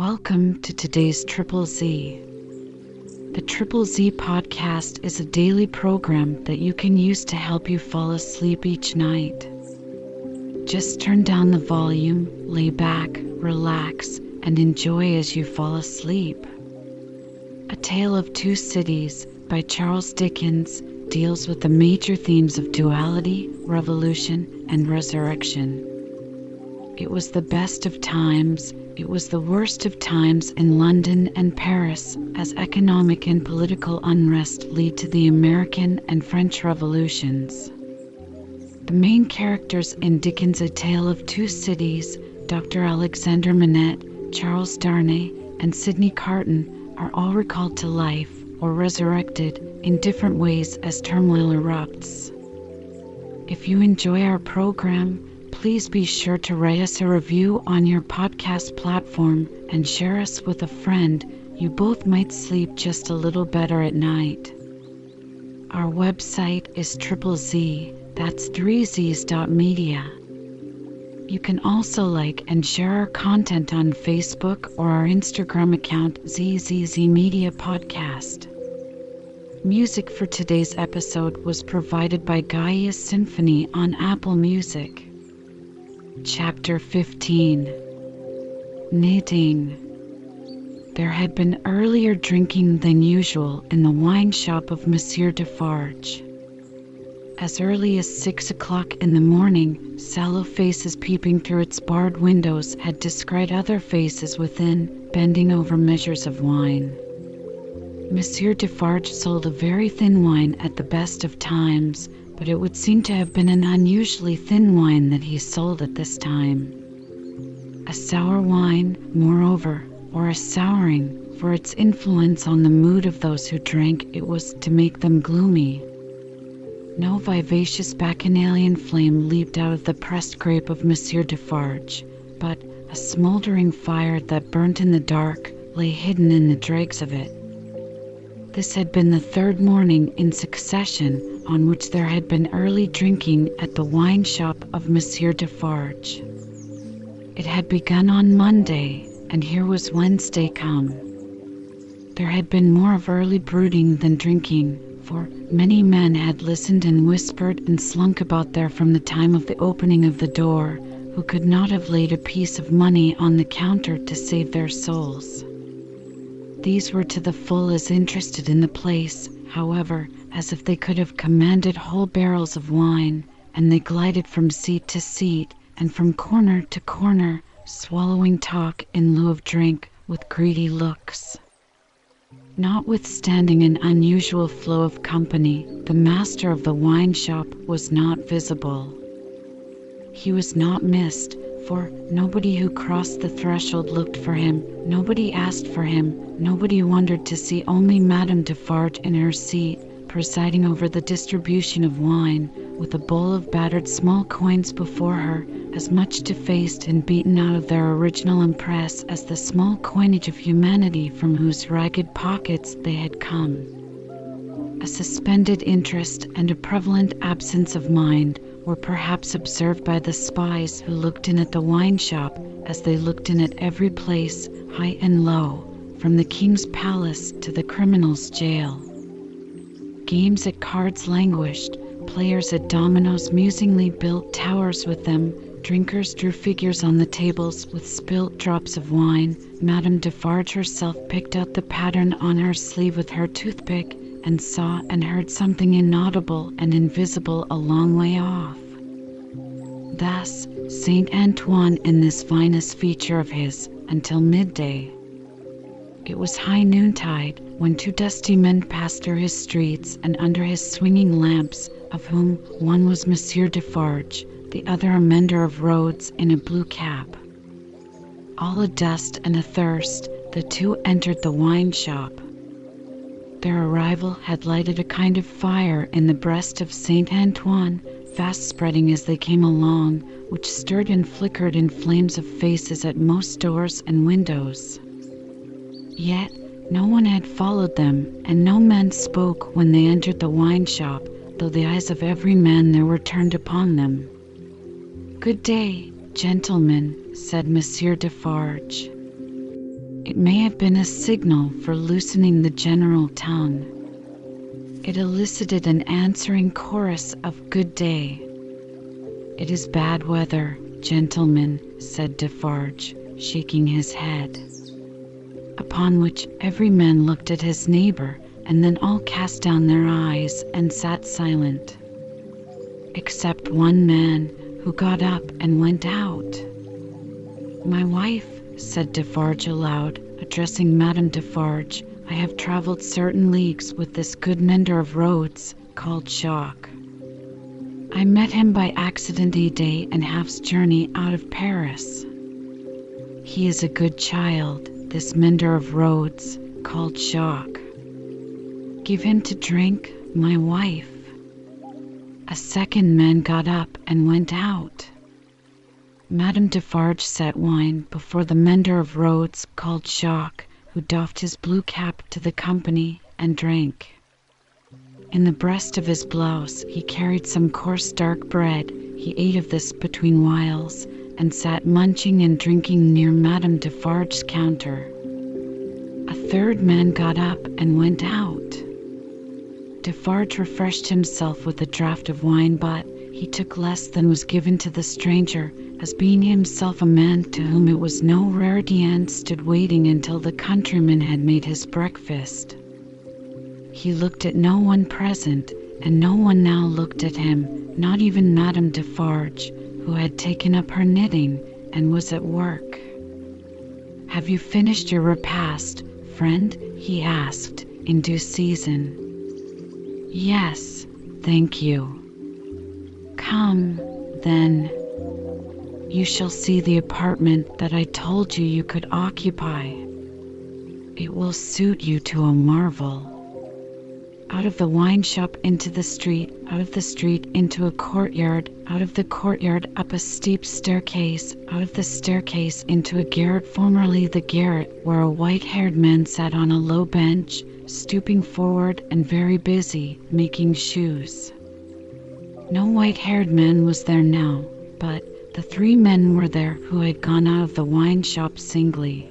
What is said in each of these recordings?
Welcome to today's Triple Z. The Triple Z podcast is a daily program that you can use to help you fall asleep each night. Just turn down the volume, lay back, relax, and enjoy as you fall asleep. A Tale of Two Cities by Charles Dickens deals with the major themes of duality, revolution, and resurrection. It was the best of times, it was the worst of times in London and Paris as economic and political unrest lead to the American and French revolutions. The main characters in Dickens' A Tale of Two Cities, Dr. Alexander Manette, Charles Darnay, and Sydney Carton, are all recalled to life or resurrected in different ways as turmoil erupts. If you enjoy our program, please be sure to write us a review on your podcast platform and share us with a friend. You both might sleep just a little better at night. Our website is triple Z, that's 3z's.media. You can also like and share our content on Facebook or our Instagram account ZZZ Media Podcast. Music for today's episode was provided by Gaia Symphony on Apple Music. Chapter 15 Knitting There had been earlier drinking than usual in the wine shop of Monsieur Defarge. As early as six o'clock in the morning, sallow faces peeping through its barred windows had descried other faces within, bending over measures of wine. Monsieur Defarge sold a very thin wine at the best of times, but it would seem to have been an unusually thin wine that he sold at this time. A sour wine, moreover, or a souring, for its influence on the mood of those who drank it was to make them gloomy. No vivacious bacchanalian flame leaped out of the pressed grape of Monsieur Defarge, but a smouldering fire that burnt in the dark lay hidden in the dregs of it. This had been the third morning in succession on which there had been early drinking at the wine shop of Monsieur Defarge. It had begun on Monday, and here was Wednesday come. There had been more of early brooding than drinking, for many men had listened and whispered and slunk about there from the time of the opening of the door, who could not have laid a piece of money on the counter to save their souls. These were to the full as interested in the place, however, as if they could have commanded whole barrels of wine, and they glided from seat to seat, and from corner to corner, swallowing talk in lieu of drink, with greedy looks. Notwithstanding an unusual flow of company, the master of the wine shop was not visible. He was not missed, for. Nobody who crossed the threshold looked for him, nobody asked for him, nobody wondered to see. Only Madame Defarge in her seat, presiding over the distribution of wine, with a bowl of battered small coins before her, as much defaced and beaten out of their original impress as the small coinage of humanity from whose ragged pockets they had come. A suspended interest and a prevalent absence of mind were perhaps observed by the spies who looked in at the wine shop as they looked in at every place, high and low, from the king's palace to the criminal's jail. Games at cards languished, players at dominoes musingly built towers with them, drinkers drew figures on the tables with spilt drops of wine. Madame Defarge herself picked out the pattern on her sleeve with her toothpick and saw and heard something inaudible and invisible a long way off. Thus, Saint Antoine in this finest feature of his until midday. It was high noontide when two dusty men passed through his streets and under his swinging lamps, of whom one was Monsieur Defarge, the other a mender of roads in a blue cap. All adust and athirst, the two entered the wine shop. Their arrival had lighted a kind of fire in the breast of Saint Antoine, fast spreading as they came along, which stirred and flickered in flames of faces at most doors and windows. Yet no one had followed them, and no man spoke when they entered the wine shop, though the eyes of every man there were turned upon them. Good day, gentlemen, said Monsieur Defarge. It may have been a signal for loosening the general tongue. It elicited an answering chorus of good day. It is bad weather, gentlemen, said Defarge, shaking his head. Upon which every man looked at his neighbour, and then all cast down their eyes and sat silent. Except one man, who got up and went out. My wife, said Defarge aloud, addressing Madame Defarge, I have travelled certain leagues with this good mender of roads, called Jacques. I met him by accident a day and half's journey out of Paris. He is a good child, this mender of roads, called Jacques. Give him to drink, my wife. A second man got up and went out. Madame Defarge set wine before the mender of roads called Jacques, who doffed his blue cap to the company and drank. In the breast of his blouse he carried some coarse dark bread. He ate of this between whiles, and sat munching and drinking near Madame Defarge's counter. A third man got up and went out. Defarge refreshed himself with a draught of wine, but he took less than was given to the stranger, as being himself a man to whom it was no rarity and stood waiting until the countryman had made his breakfast. He looked at no one present, and no one now looked at him, not even Madame Defarge, who had taken up her knitting and was at work. Have you finished your repast, friend? he asked, in due season. Yes, thank you. Come, then. You shall see the apartment that I told you you could occupy. It will suit you to a marvel. Out of the wine shop into the street, out of the street into a courtyard, out of the courtyard up a steep staircase, out of the staircase into a garret, formerly the garret where a white haired man sat on a low bench, stooping forward and very busy making shoes. No white haired man was there now, but the three men were there who had gone out of the wine shop singly.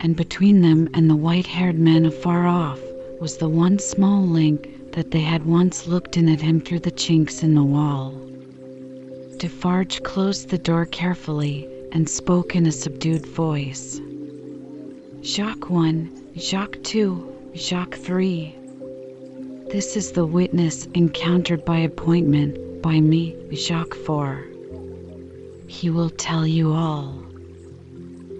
And between them and the white haired man afar off was the one small link that they had once looked in at him through the chinks in the wall. Defarge closed the door carefully and spoke in a subdued voice. Jacques 1, Jacques 2, Jacques 3. This is the witness encountered by appointment by me, Jacques 4. He will tell you all.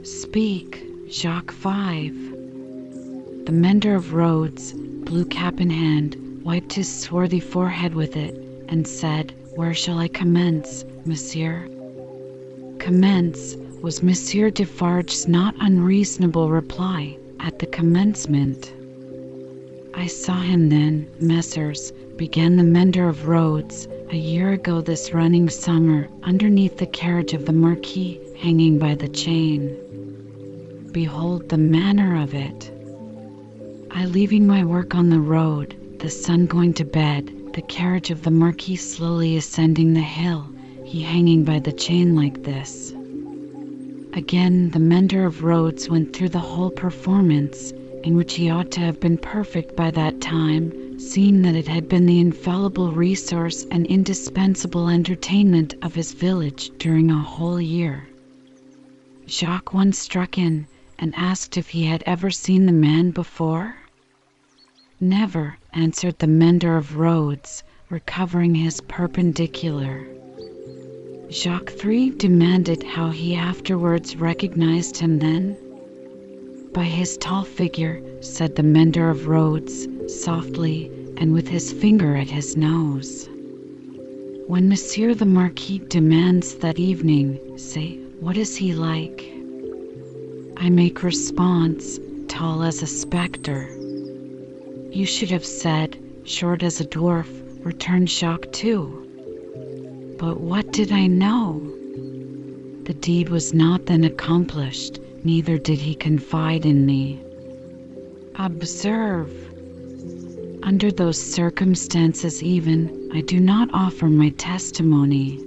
Speak, Jacques 5. The mender of roads, blue cap in hand, wiped his swarthy forehead with it, and said, Where shall I commence, monsieur? Commence was Monsieur Defarge's not unreasonable reply at the commencement. I saw him then, Messieurs, began the mender of roads, a year ago this running summer, underneath the carriage of the Marquis, hanging by the chain. Behold the manner of it. I leaving my work on the road, the sun going to bed, the carriage of the Marquis slowly ascending the hill, he hanging by the chain like this. Again the mender of roads went through the whole performance, in which he ought to have been perfect by that time, seeing that it had been the infallible resource and indispensable entertainment of his village during a whole year. Jacques One struck in and asked if he had ever seen the man before. Never, answered the mender of roads, recovering his perpendicular. Jacques Three demanded how he afterwards recognized him then. By his tall figure, said the mender of roads, softly, and with his finger at his nose. When Monsieur the Marquis demands that evening, say, What is he like? I make response, tall as a spectre. You should have said, short as a dwarf, returned Jacques Two. But what did I know? The deed was not then accomplished, neither did he confide in me. Observe. Under those circumstances, even, I do not offer my testimony.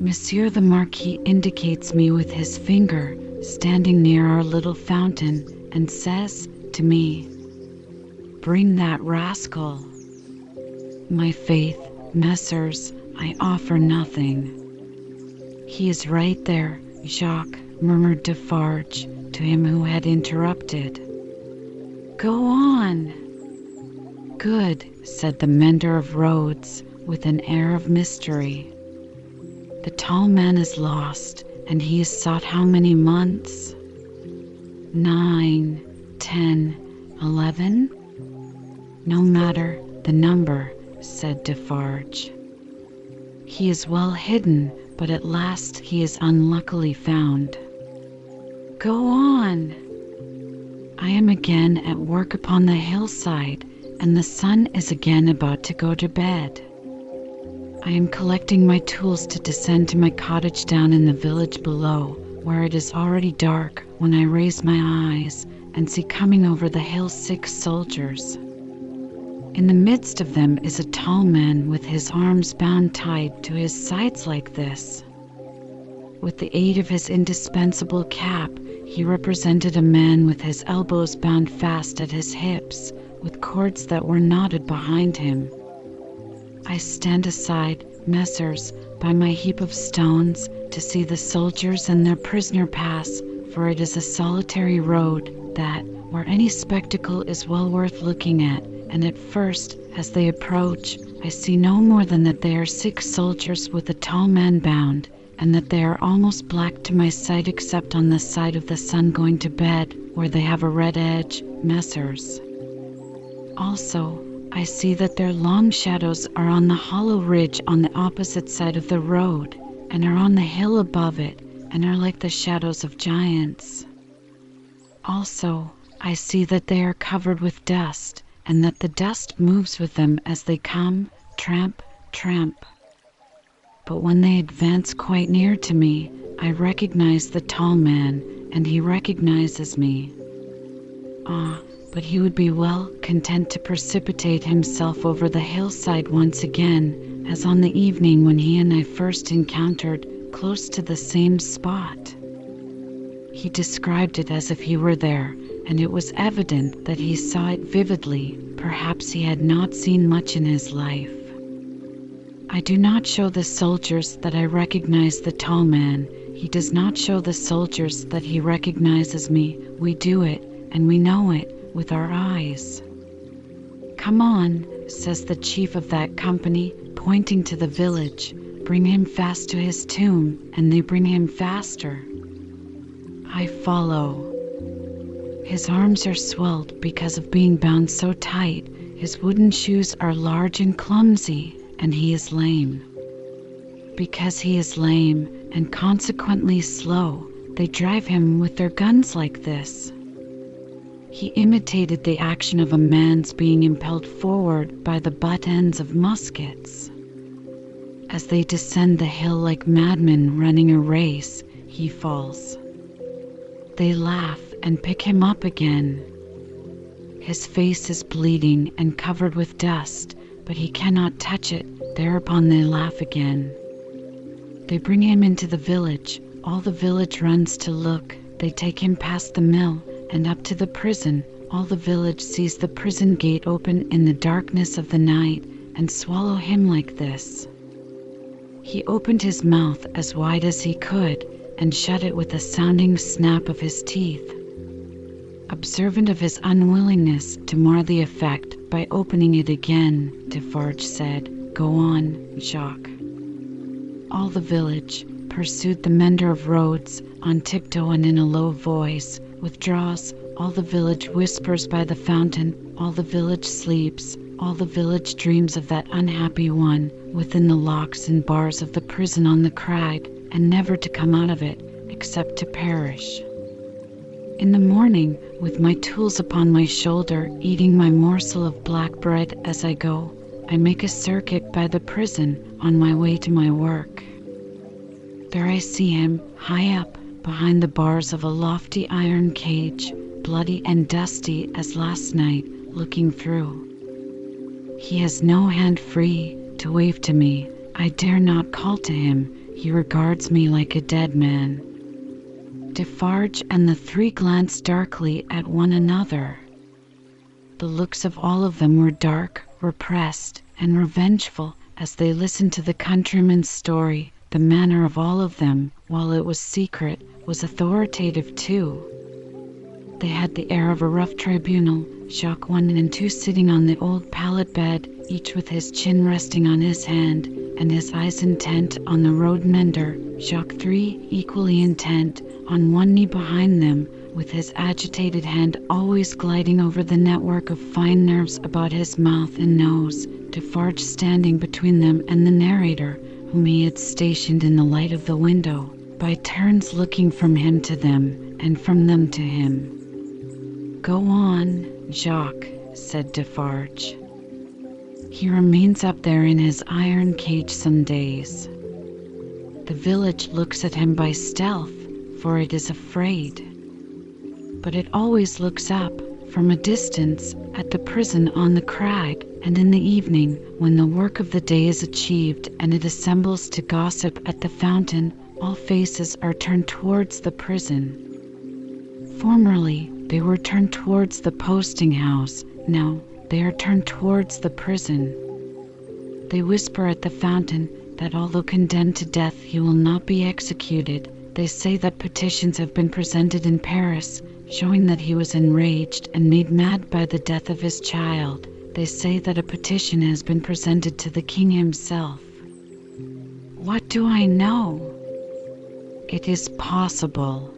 Monsieur the Marquis indicates me with his finger, standing near our little fountain, and says to me, Bring that rascal. My faith, Messieurs, I offer nothing. He is right there, Jacques, murmured Defarge to him who had interrupted. Go on. Good, said the mender of roads, with an air of mystery. The tall man is lost, and he is sought how many months? Nine, ten, eleven? No matter the number, said Defarge. He is well hidden, but at last he is unluckily found. Go on. I am again at work upon the hillside, and the sun is again about to go to bed. I am collecting my tools to descend to my cottage down in the village below, where it is already dark when I raise my eyes and see coming over the hill six soldiers. In the midst of them is a tall man with his arms bound tied to his sides like this. With the aid of his indispensable cap, he represented a man with his elbows bound fast at his hips, with cords that were knotted behind him. I stand aside, messieurs, by my heap of stones, to see the soldiers and their prisoner pass, for it is a solitary road that, where any spectacle is well worth looking at, and at first, as they approach, I see no more than that they are six soldiers with a tall man bound, and that they are almost black to my sight except on the side of the sun going to bed, where they have a red edge, messieurs. Also, I see that their long shadows are on the hollow ridge on the opposite side of the road, and are on the hill above it, and are like the shadows of giants. Also, I see that they are covered with dust, and that the dust moves with them as they come, tramp, tramp. But when they advance quite near to me, I recognize the tall man, and he recognizes me. Ah, but he would be well content to precipitate himself over the hillside once again, as on the evening when he and I first encountered, close to the same spot. He described it as if he were there, and it was evident that he saw it vividly. Perhaps he had not seen much in his life. I do not show the soldiers that I recognize the tall man. He does not show the soldiers that he recognizes me. We do it, and we know it, with our eyes. Come on, says the chief of that company, pointing to the village. Bring him fast to his tomb, and they bring him faster. I follow. His arms are swelled because of being bound so tight. His wooden shoes are large and clumsy, and he is lame. Because he is lame and consequently slow, they drive him with their guns like this. He imitated the action of a man's being impelled forward by the butt ends of muskets. As they descend the hill like madmen running a race, he falls. They laugh and pick him up again. His face is bleeding and covered with dust, but he cannot touch it. Thereupon they laugh again. They bring him into the village. All the village runs to look. They take him past the mill and up to the prison. All the village sees the prison gate open in the darkness of the night and swallow him like this. He opened his mouth as wide as he could and shut it with a sounding snap of his teeth. Observant of his unwillingness to mar the effect by opening it again, Defarge said, Go on, Jacques. All the village, pursued the mender of roads, on tiptoe and in a low voice, withdraws. All the village whispers by the fountain, all the village sleeps, all the village dreams of that unhappy one within the locks and bars of the prison on the crag, and never to come out of it, except to perish. In the morning, with my tools upon my shoulder, eating my morsel of black bread as I go, I make a circuit by the prison on my way to my work. There I see him, high up, behind the bars of a lofty iron cage, bloody and dusty as last night, looking through. He has no hand free to wave to me. I dare not call to him. He regards me like a dead man. Defarge and the three glanced darkly at one another. The looks of all of them were dark, repressed, and revengeful as they listened to the countryman's story. The manner of all of them, while it was secret, was authoritative too. They had the air of a rough tribunal, Jacques 1 and 2 sitting on the old pallet bed, each with his chin resting on his hand, and his eyes intent on the road mender, Jacques 3 equally intent on one knee behind them, with his agitated hand always gliding over the network of fine nerves about his mouth and nose, Defarge standing between them and the narrator, whom he had stationed in the light of the window, by turns looking from him to them, and from them to him. Go on, Jacques, said Defarge. He remains up there in his iron cage some days. The village looks at him by stealth, for it is afraid but it always looks up, from a distance, at the prison on the crag, and in the evening, when the work of the day is achieved and it assembles to gossip at the fountain, all faces are turned towards the prison. Formerly, they were turned towards the posting house, now they are turned towards the prison. They whisper at the fountain that although condemned to death, he will not be executed. They say that petitions have been presented in Paris showing that he was enraged and made mad by the death of his child. They say that a petition has been presented to the king himself. What do I know? It is possible.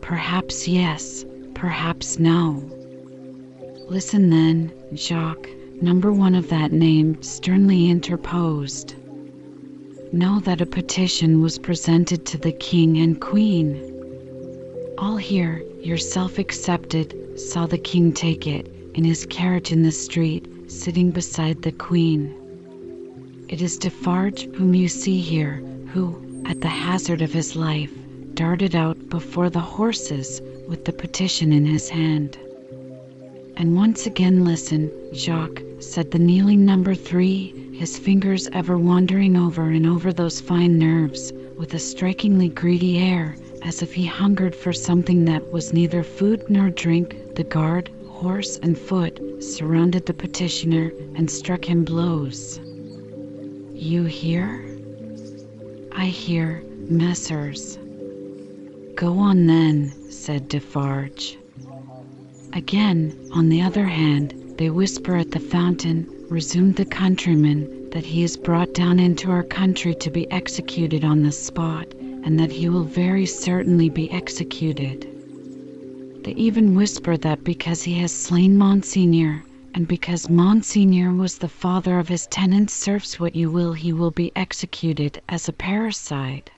Perhaps yes, perhaps no. Listen then, Jacques, number one of that name sternly interposed. Know that a petition was presented to the king and queen. All here, yourself excepted, saw the king take it, in his carriage in the street, sitting beside the queen. It is Defarge whom you see here, who, at the hazard of his life, darted out before the horses with the petition in his hand. And once again listen, Jacques, said the kneeling number three, his fingers ever wandering over and over those fine nerves, with a strikingly greedy air, as if he hungered for something that was neither food nor drink. The guard, horse and foot, surrounded the petitioner and struck him blows. You hear? I hear, messieurs. Go on then, said Defarge. Again, on the other hand, they whisper at the fountain, resumed the countryman, that he is brought down into our country to be executed on the spot and that he will very certainly be executed. They even whisper that because he has slain Monseigneur, and because Monseigneur was the father of his tenant serfs what you will, he will be executed as a parricide.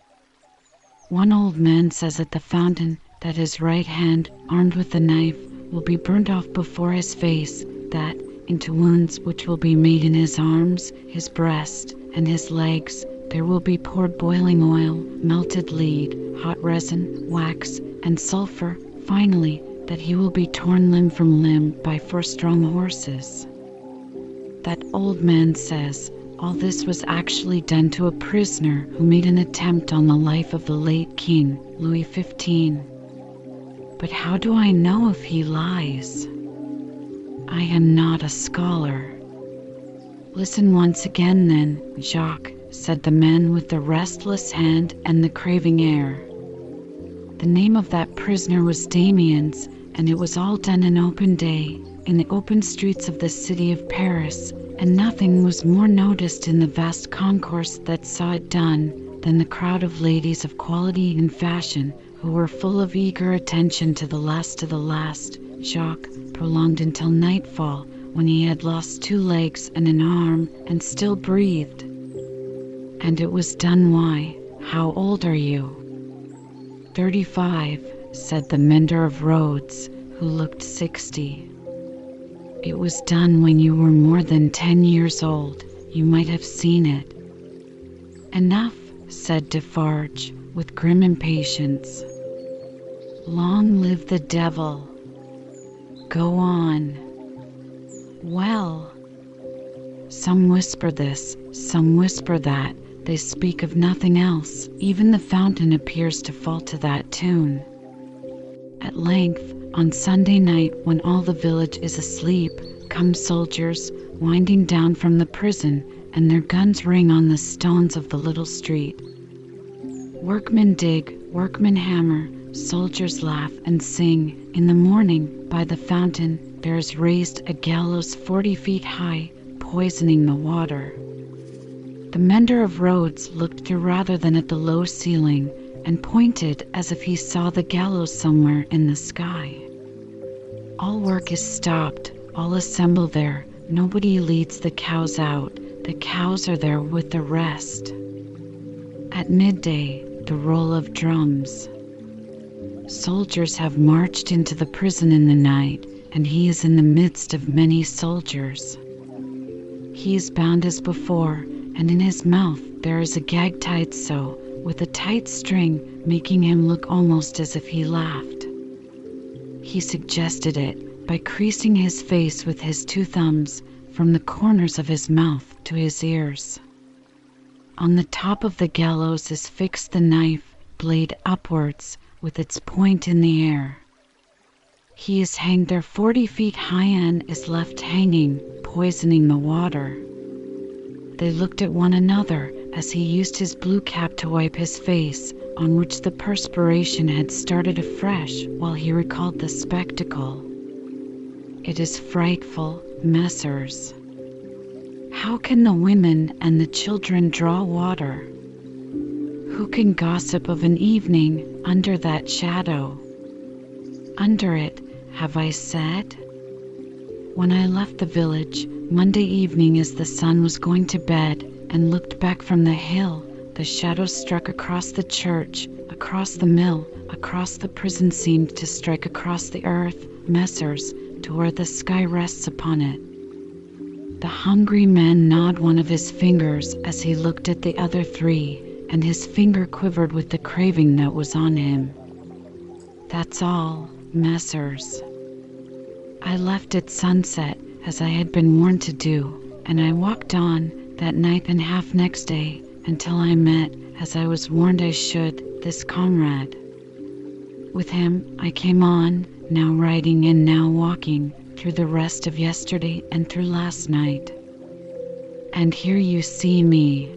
One old man says at the fountain that his right hand, armed with a knife, will be burnt off before his face, that, into wounds which will be made in his arms, his breast, and his legs, there will be poured boiling oil, melted lead, hot resin, wax, and sulphur, finally, that he will be torn limb from limb by four strong horses. That old man says all this was actually done to a prisoner who made an attempt on the life of the late king, Louis XV. But how do I know if he lies? I am not a scholar. Listen once again, then, Jacques said the man with the restless hand and the craving air. The name of that prisoner was Damiens, and it was all done in open day, in the open streets of the city of Paris, and nothing was more noticed in the vast concourse that saw it done than the crowd of ladies of quality and fashion who were full of eager attention to the last to the last. Jacques prolonged until nightfall, when he had lost two legs and an arm and still breathed. And it was done why? How old are you? Thirty-five, said the mender of roads, who looked sixty. It was done when you were more than ten years old. You might have seen it. Enough, said Defarge, with grim impatience. Long live the devil. Go on. Well, some whisper this, some whisper that, They speak of nothing else. Even the fountain appears to fall to that tune. At length, on Sunday night, when all the village is asleep, come soldiers winding down from the prison, and their guns ring on the stones of the little street. Workmen dig, workmen hammer, soldiers laugh and sing. In the morning, by the fountain, there is raised a gallows forty feet high, poisoning the water. The mender of roads looked through rather than at the low ceiling, and pointed as if he saw the gallows somewhere in the sky. All work is stopped, all assemble there. Nobody leads the cows out, the cows are there with the rest. At midday, the roll of drums. Soldiers have marched into the prison in the night, and he is in the midst of many soldiers. He is bound as before, and in his mouth there is a gag tied so, with a tight string, making him look almost as if he laughed. He suggested it by creasing his face with his two thumbs from the corners of his mouth to his ears. On the top of the gallows is fixed the knife, blade upwards, with its point in the air. He is hanged there forty feet high and is left hanging, poisoning the water. They looked at one another as he used his blue cap to wipe his face, on which the perspiration had started afresh while he recalled the spectacle. It is frightful, messieurs. How can the women and the children draw water? Who can gossip of an evening under that shadow? Under it, have I said? When I left the village, Monday evening as the sun was going to bed, and looked back from the hill, the shadows struck across the church, across the mill, across the prison seemed to strike across the earth, Messieurs, to where the sky rests upon it. The hungry man gnawed one of his fingers as he looked at the other three, and his finger quivered with the craving that was on him. That's all, Messieurs. I left at sunset, as I had been warned to do, and I walked on that night and half next day until I met, as I was warned I should, this comrade. With him I came on, now riding and now walking, through the rest of yesterday and through last night. And here you see me.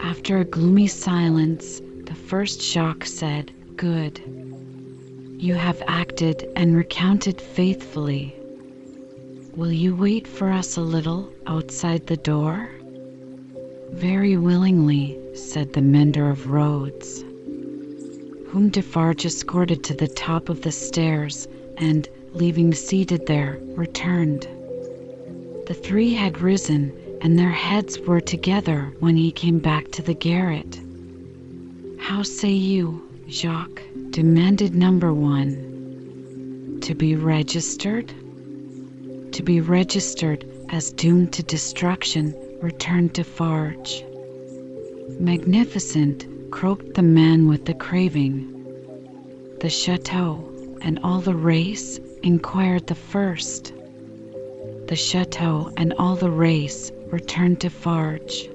After a gloomy silence, the first Jacques said, Good. You have acted and recounted faithfully. Will you wait for us a little outside the door? Very willingly, said the mender of roads, whom Defarge escorted to the top of the stairs and, leaving seated there, returned. The three had risen, and their heads were together when he came back to the garret. How say you, Jacques? demanded number one. To be registered? to be registered as doomed to destruction, returned Defarge. Magnificent, croaked the man with the craving. The chateau and all the race? Inquired the first. The chateau and all the race, returned Defarge.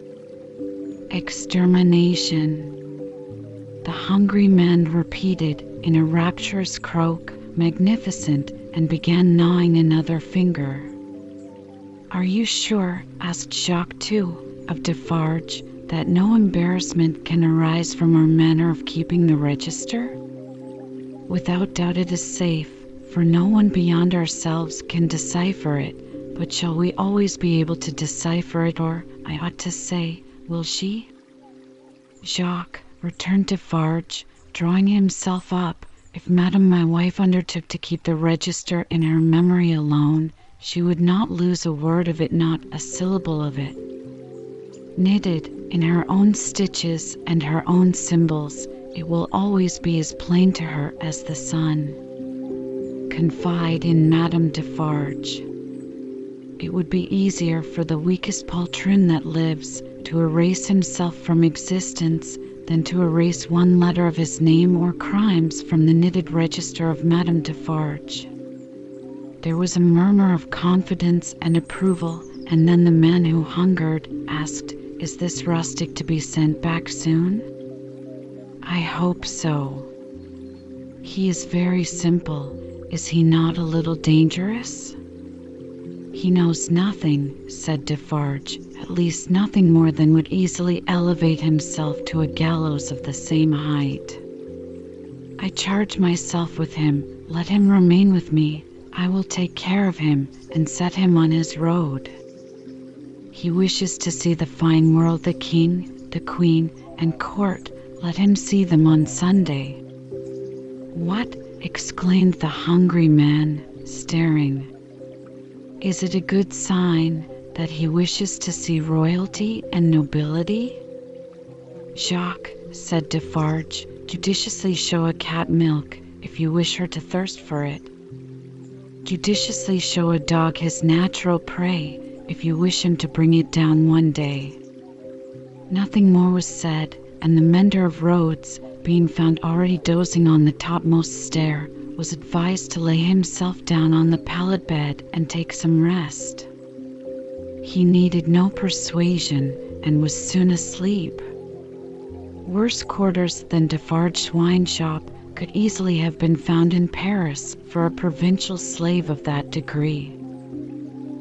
Extermination. The hungry man repeated in a rapturous croak, magnificent, and began gnawing another finger. Are you sure, asked Jacques Two, of Defarge, that no embarrassment can arise from our manner of keeping the register? Without doubt it is safe, for no one beyond ourselves can decipher it, but shall we always be able to decipher it, or, I ought to say, will she? Jacques, returned Defarge, drawing himself up, if Madame my wife undertook to keep the register in her memory alone, she would not lose a word of it, not a syllable of it. Knitted in her own stitches and her own symbols, it will always be as plain to her as the sun. Confide in Madame Defarge. It would be easier for the weakest poltroon that lives to erase himself from existence than to erase one letter of his name or crimes from the knitted register of Madame Defarge. There was a murmur of confidence and approval, and then the man who hungered asked, is this rustic to be sent back soon? I hope so. He is very simple. Is he not a little dangerous? He knows nothing, said Defarge, at least nothing more than would easily elevate himself to a gallows of the same height. I charge myself with him, let him remain with me, I will take care of him, and set him on his road. He wishes to see the fine world, the king, the queen, and court, let him see them on Sunday. What? Exclaimed the hungry man, staring. Is it a good sign that he wishes to see royalty and nobility? Jacques, said Defarge, judiciously show a cat milk if you wish her to thirst for it. Judiciously show a dog his natural prey if you wish him to bring it down one day. Nothing more was said, and the mender of roads, being found already dozing on the topmost stair, was advised to lay himself down on the pallet bed and take some rest. He needed no persuasion and was soon asleep. Worse quarters than Defarge's wine shop could easily have been found in Paris for a provincial slave of that degree.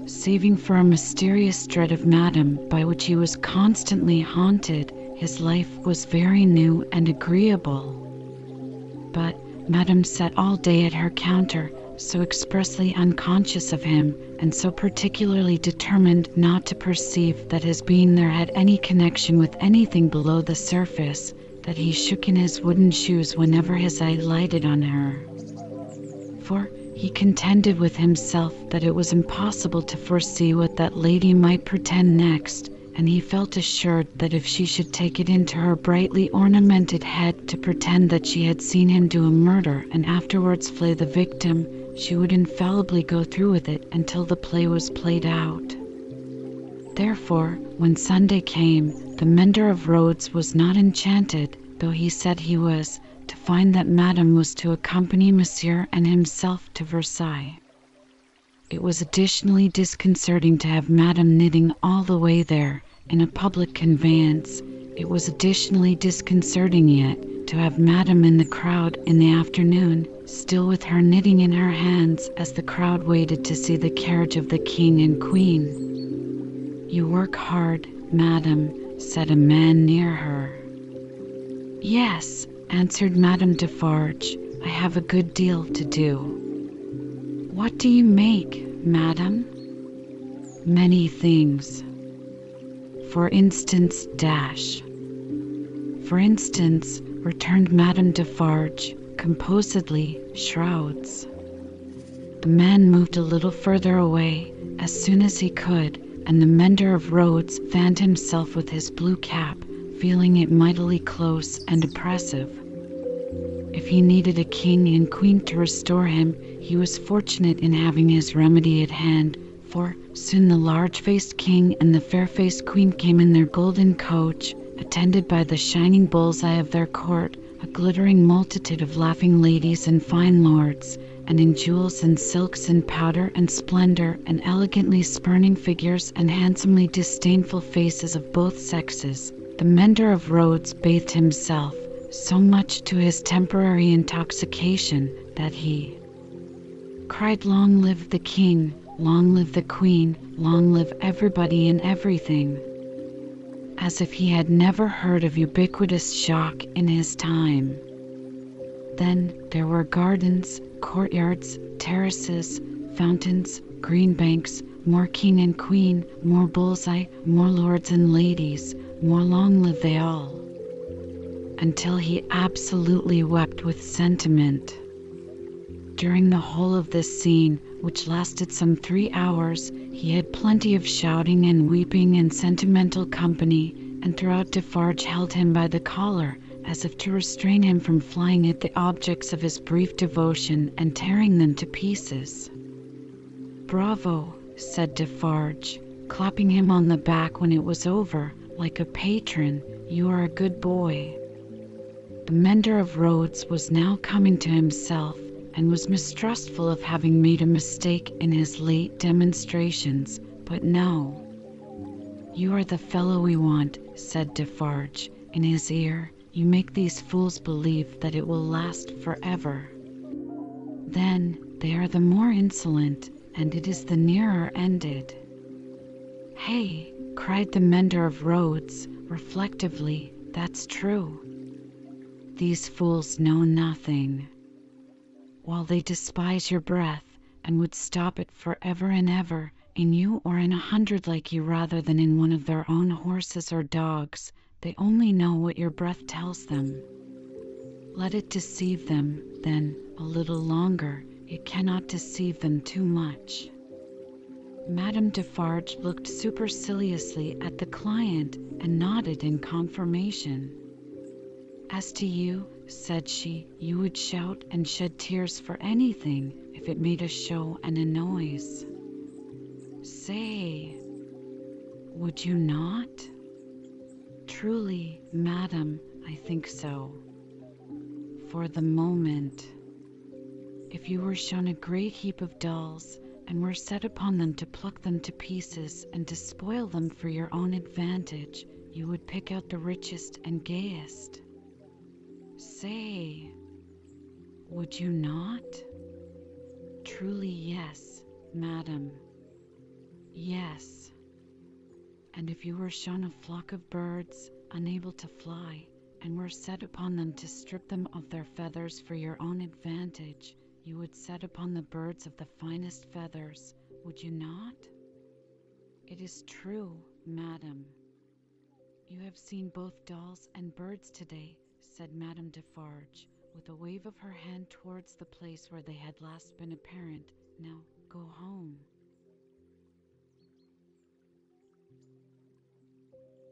Saving for a mysterious dread of Madame by which he was constantly haunted, his life was very new and agreeable. But Madame sat all day at her counter, so expressly unconscious of him, and so particularly determined not to perceive that his being there had any connection with anything below the surface, that he shook in his wooden shoes whenever his eye lighted on her. For he contended with himself that it was impossible to foresee what that lady might pretend next, and he felt assured that if she should take it into her brightly ornamented head to pretend that she had seen him do a murder and afterwards flay the victim, she would infallibly go through with it until the play was played out. Therefore, when Sunday came, the mender of roads was not enchanted, though he said he was, to find that Madame was to accompany Monsieur and himself to Versailles. It was additionally disconcerting to have Madame knitting all the way there, in a public conveyance. It was additionally disconcerting yet to have Madame in the crowd in the afternoon, still with her knitting in her hands as the crowd waited to see the carriage of the King and Queen. You work hard, Madame, said a man near her. Yes, answered Madame Defarge, I have a good deal to do. What do you make, madam? Many things. For instance, dash. For instance, returned Madame Defarge, composedly, shrouds. The man moved a little further away as soon as he could, and the mender of roads fanned himself with his blue cap, feeling it mightily close and oppressive. If he needed a king and queen to restore him, he was fortunate in having his remedy at hand, for soon the large faced king and the fair faced queen came in their golden coach, attended by the shining bull's-eye of their court, a glittering multitude of laughing ladies and fine lords, and in jewels and silks and powder and splendor, and elegantly spurning figures and handsomely disdainful faces of both sexes, the mender of roads bathed himself, so much to his temporary intoxication that he cried, Long live the king, long live the queen, long live everybody and everything, as if he had never heard of ubiquitous Jacques in his time. Then there were gardens, courtyards, terraces, fountains, green banks, more king and queen, more bullseye, more lords and ladies, more long live they all. Until he absolutely wept with sentiment. During the whole of this scene, which lasted some three hours, he had plenty of shouting and weeping and sentimental company, and throughout Defarge held him by the collar as if to restrain him from flying at the objects of his brief devotion and tearing them to pieces. Bravo, said Defarge, clapping him on the back when it was over, like a patron. You are a good boy. The mender of roads was now coming to himself, and was mistrustful of having made a mistake in his late demonstrations, but no. You are the fellow we want, said Defarge in his ear. You make these fools believe that it will last forever. Then they are the more insolent, and it is the nearer ended. Hey, cried the mender of roads reflectively, that's true. These fools know nothing. While they despise your breath and would stop it for ever and ever, in you or in a hundred like you rather than in one of their own horses or dogs, they only know what your breath tells them. Let it deceive them, then, a little longer. It cannot deceive them too much. Madame Defarge looked superciliously at the client and nodded in confirmation. As to you, said she, you would shout and shed tears for anything if it made a show and a noise. Say, would you not? Truly, madam, I think so. For the moment. If you were shown a great heap of dolls, and were set upon them to pluck them to pieces and to spoil them for your own advantage, you would pick out the richest and gayest. Say, would you not? Truly, yes, madam. Yes. And if you were shown a flock of birds, unable to fly, and were set upon them to strip them of their feathers for your own advantage, you would set upon the birds of the finest feathers, would you not? It is true, madam. You have seen both dolls and birds today, said Madame Defarge, with a wave of her hand towards the place where they had last been apparent. Now go home.